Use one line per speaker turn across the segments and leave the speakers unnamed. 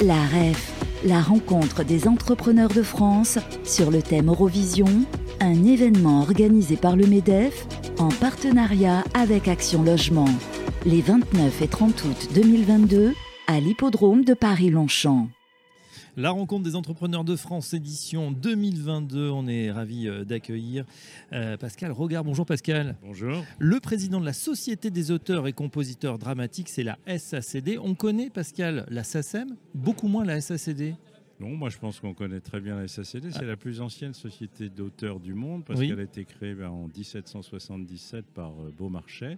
La REF, la rencontre des entrepreneurs de France sur le thème Eurovision, un événement organisé par le MEDEF en partenariat avec Action Logement, les 29 et 30 août 2022 à l'hippodrome de Paris-Longchamp.
La rencontre des entrepreneurs de France édition 2022. On est ravi euh, d'accueillir euh, Pascal Regard. Bonjour Pascal.
Bonjour.
Le président de la Société des auteurs et compositeurs dramatiques, c'est la SACD. On connaît Pascal la SACEM, beaucoup moins la SACD.
Non, moi je pense qu'on connaît très bien la SACD. C'est la plus ancienne société d'auteurs du monde parce qu'elle a été créée ben, en 1777 par euh, Beaumarchais.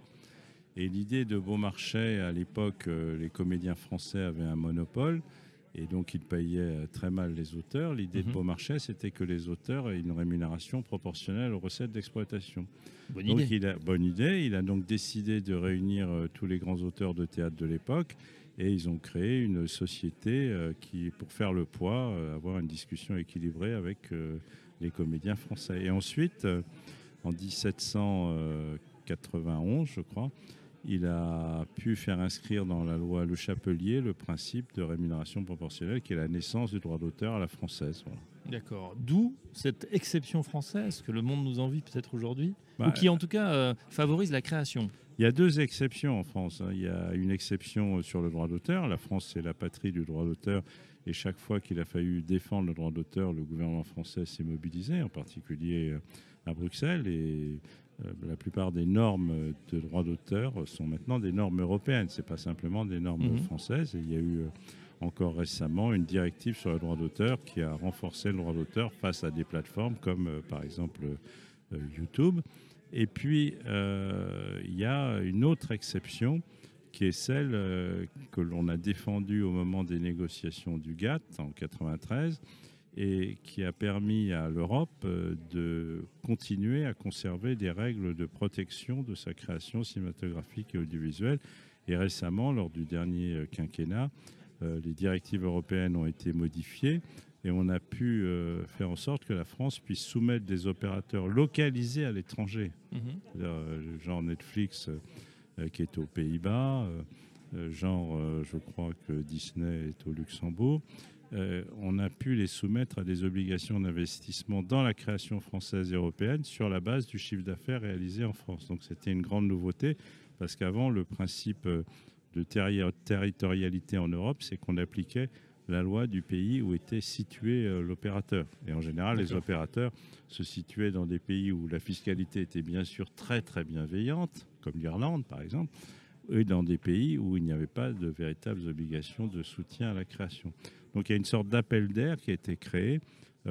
Et l'idée de Beaumarchais, à l'époque, les comédiens français avaient un monopole. Et donc, il payait euh, très mal les auteurs. L'idée de mhm. Beaumarchais, c'était que les auteurs aient une rémunération proportionnelle aux recettes d'exploitation.
Bonne idée.
Il a, bonne idée. Il a donc décidé de réunir euh, tous les grands auteurs de théâtre de l'époque. Et ils ont créé une société euh, qui, pour faire le poids, avoir une discussion équilibrée avec les comédiens français. Et ensuite, en 1791, je crois, il a pu faire inscrire dans la loi Le Chapelier le principe de rémunération proportionnelle qui est la naissance du droit d'auteur à la française.
D'accord. D'où cette exception française que le monde nous envie peut-être aujourd'hui, ou bah, qui en tout cas euh, favorise la création.
Il y a deux exceptions en France. Hein. Il y a une exception sur le droit d'auteur. La France, c'est la patrie du droit d'auteur. Et chaque fois qu'il a fallu défendre le droit d'auteur, le gouvernement français s'est mobilisé, en particulier euh, à Bruxelles. Et euh, la plupart des normes de droit d'auteur sont maintenant des normes européennes, ce n'est pas simplement des normes mhm. françaises. il y a eu euh, encore récemment une directive sur le droit d'auteur qui a renforcé le droit d'auteur face à des plateformes comme euh, par exemple YouTube. Et puis, il y a une autre exception qui est celle que l'on a défendue au moment des négociations du GATT en 1993 et qui a permis à l'Europe euh, de continuer à conserver des règles de protection de sa création cinématographique et audiovisuelle. Et récemment, lors du dernier euh, quinquennat, euh, les directives européennes ont été modifiées et on a pu faire en sorte que la France puisse soumettre des opérateurs localisés à l'étranger, mhm. genre Netflix qui est aux Pays-Bas, genre je crois que Disney est au Luxembourg, euh, on a pu les soumettre à des obligations d'investissement dans la création française et européenne sur la base du chiffre d'affaires réalisé en France. Donc c'était une grande nouveauté parce qu'avant, le principe de territorialité en Europe, c'est qu'on appliquait la loi du pays où était situé euh, l'opérateur. Et en général, les opérateurs se situaient dans des pays où la fiscalité était bien sûr très très bienveillante, comme l'Irlande par exemple, et dans des pays où il n'y avait pas de véritables obligations de soutien à la création. Donc il y a une sorte d'appel d'air qui a été créé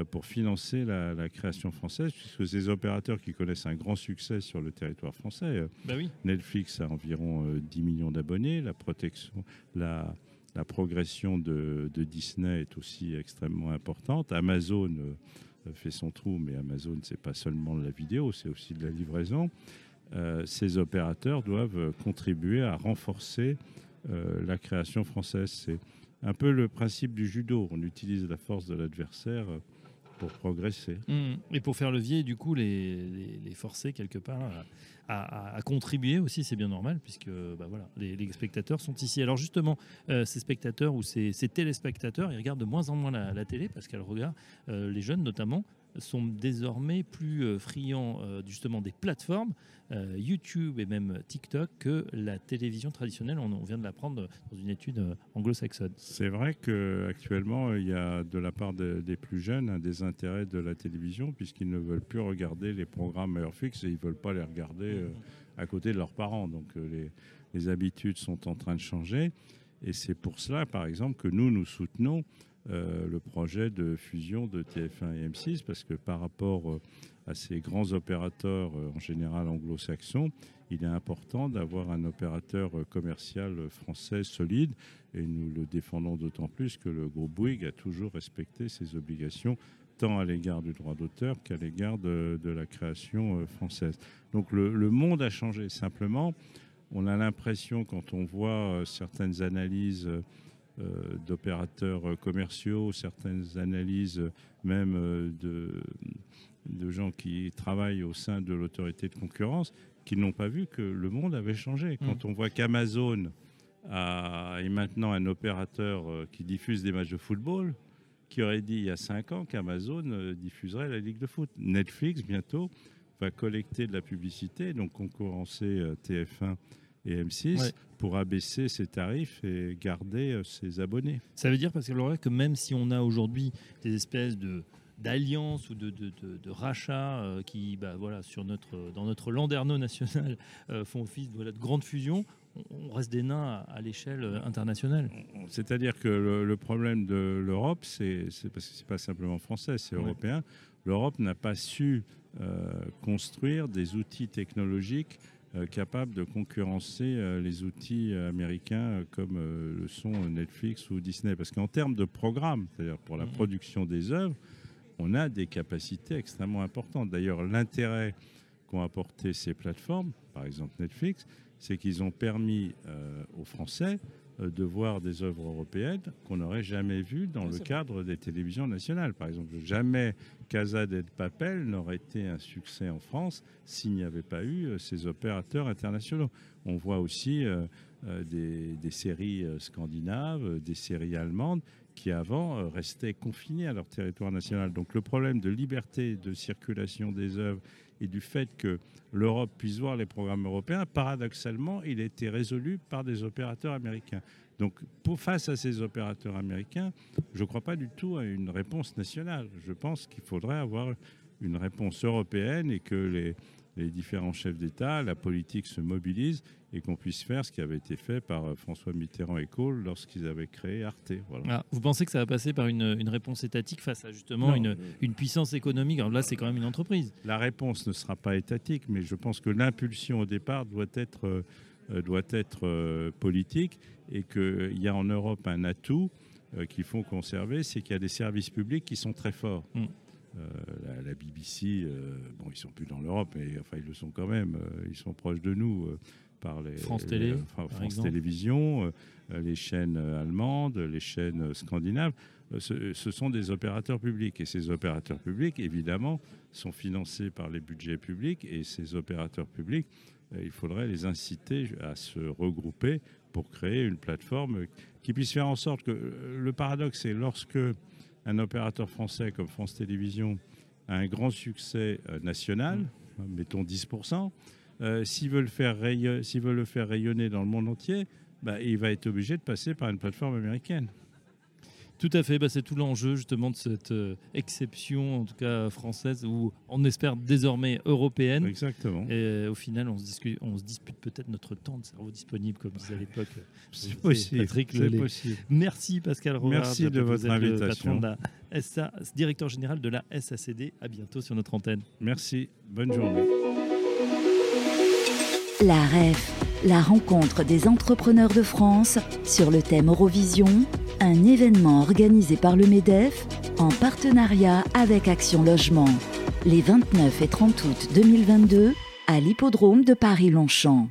pour financer la, création française, puisque ces opérateurs qui connaissent un grand succès sur le territoire français, euh,
bah
Netflix a environ 10 euh, millions d'abonnés, la protection, la, progression de, Disney est aussi extrêmement importante. Amazon fait son trou, mais Amazon c'est pas seulement de la vidéo, c'est aussi de la livraison. ces opérateurs doivent contribuer à renforcer la création française. C'est un peu le principe du judo. On utilise la force de l'adversaire pour progresser.
Mmh. Et pour faire levier, du coup, les, les, forcer quelque part à, contribuer aussi, c'est bien normal, puisque bah voilà, les, spectateurs sont ici. Alors justement, euh, ces spectateurs ou ces, téléspectateurs, ils regardent de moins en moins la, télé, parce qu'elle regarde, euh, les jeunes notamment, sont désormais plus euh, friands euh, justement des plateformes euh, YouTube et même TikTok que la télévision traditionnelle. On, vient de l'apprendre dans une étude anglo-saxonne.
C'est vrai qu'actuellement, il y a de la part des plus jeunes un désintérêt de la télévision puisqu'ils ne veulent plus regarder les programmes à heure fixe et ils ne veulent pas les regarder à côté de leurs parents. Donc les, les habitudes sont en train de changer. Et c'est pour cela, par exemple, que nous, nous soutenons euh, le projet de fusion de TF1 et M6 parce que par rapport euh, à ces grands opérateurs euh, en général anglo-saxons, il est important d'avoir un opérateur commercial français solide et nous le défendons d'autant plus que le groupe Bouygues a toujours respecté ses obligations tant à l'égard du droit d'auteur qu'à l'égard de, la création française. Donc le, monde a changé. Simplement, on a l'impression quand on voit certaines analyses d'opérateurs euh, commerciaux, certaines analyses même euh, de, de gens qui travaillent au sein de l'autorité de concurrence, qui n'ont pas vu que le monde avait changé. Quand mm. on voit qu'Amazon a maintenant un opérateur euh, qui diffuse des matchs de football qui aurait dit il y a cinq ans qu'Amazon diffuserait la Ligue de foot. Netflix, bientôt, va collecter de la publicité, donc concurrencer TF1 et M6 pour abaisser ses tarifs et garder ses abonnés.
Ça veut dire, parce que même si on a aujourd'hui des espèces de d'alliances ou de, de, de, rachats euh, qui, bah, voilà, sur notre, dans notre landerneau national, euh, font office de, de grande fusion, on, reste des nains à, l'échelle euh, internationale.
C'est-à-dire que le, problème de l'Europe, c'est parce que c'est pas simplement français, c'est européen. L'Europe n'a pas su construire des outils technologiques capables de concurrencer les outils américains comme le sont Netflix ou Disney. Parce qu'en termes de programme, c'est-à-dire pour la mmh. production des œuvres, on a des capacités extrêmement importantes. D'ailleurs, l'intérêt qu'ont apporté ces plateformes, par exemple Netflix, c'est qu'ils ont permis euh, aux Français euh, de voir des œuvres européennes qu'on n'aurait jamais vues dans le cadre des télévisions nationales. Par exemple, jamais Casa del Papel n'aurait été un succès en France s'il n'y avait pas eu euh, ces opérateurs internationaux. On voit aussi des, des, séries scandinaves, des séries allemandes qui avant euh, restaient confinés à leur territoire national. Donc le problème de liberté de circulation des œuvres et du fait que l'Europe puisse voir les programmes européens, paradoxalement, il a été résolu par des opérateurs américains. Donc face à ces opérateurs américains, je ne crois pas du tout à une réponse nationale. Je pense qu'il faudrait avoir une réponse européenne et que les, les différents chefs d'État, la politique se mobilise et qu'on puisse faire ce qui avait été fait par euh, François Mitterrand et Kohl lorsqu'ils avaient créé Arte.
Ah, vous pensez que ça va passer par une, réponse étatique face à justement une, une, puissance économique? Alors là, c'est quand même une entreprise.
La réponse ne sera pas étatique, mais je pense que l'impulsion au départ doit être, euh, doit être euh, politique et qu'il y a en Europe un atout qu'il faut conserver, c'est qu'il y a des services publics qui sont très forts. Mm. La, BBC, bon, ils sont plus dans l'Europe, mais enfin, ils le sont quand même. ils sont proches de nous par les
France Télé,
France Télévisions, euh, les chaînes allemandes, les chaînes scandinaves. Euh, ce, sont des opérateurs publics et ces opérateurs publics, évidemment, sont financés par les budgets publics et ces opérateurs publics, euh, il faudrait les inciter à se regrouper pour créer une plateforme qui puisse faire en sorte que le paradoxe, c'est lorsque un opérateur français comme France Télévisions a un grand succès national, mmh. mettons 10%, euh, s'ils veulent, faire veulent le faire rayonner dans le monde entier, bah, il va être obligé de passer par une plateforme américaine.
Tout à fait, bah, c'est tout l'enjeu justement de cette euh, exception, en tout cas française, où on espère désormais européenne.
Exactement.
Et euh, au final, on se, on se dispute peut-être notre temps de cerveau disponible, comme disait à l'époque
c'est possible.
Patrick
possible.
Merci Pascal Robert.
Merci de votre invitation.
SA, directeur général de la SACD. À bientôt sur notre antenne.
Merci. Bonne journée.
La REF, la rencontre des entrepreneurs de France sur le thème Eurovision, un événement organisé par le MEDEF en partenariat avec Action Logement, les 29 et 30 août 2022 à l'hippodrome de Paris-Longchamp.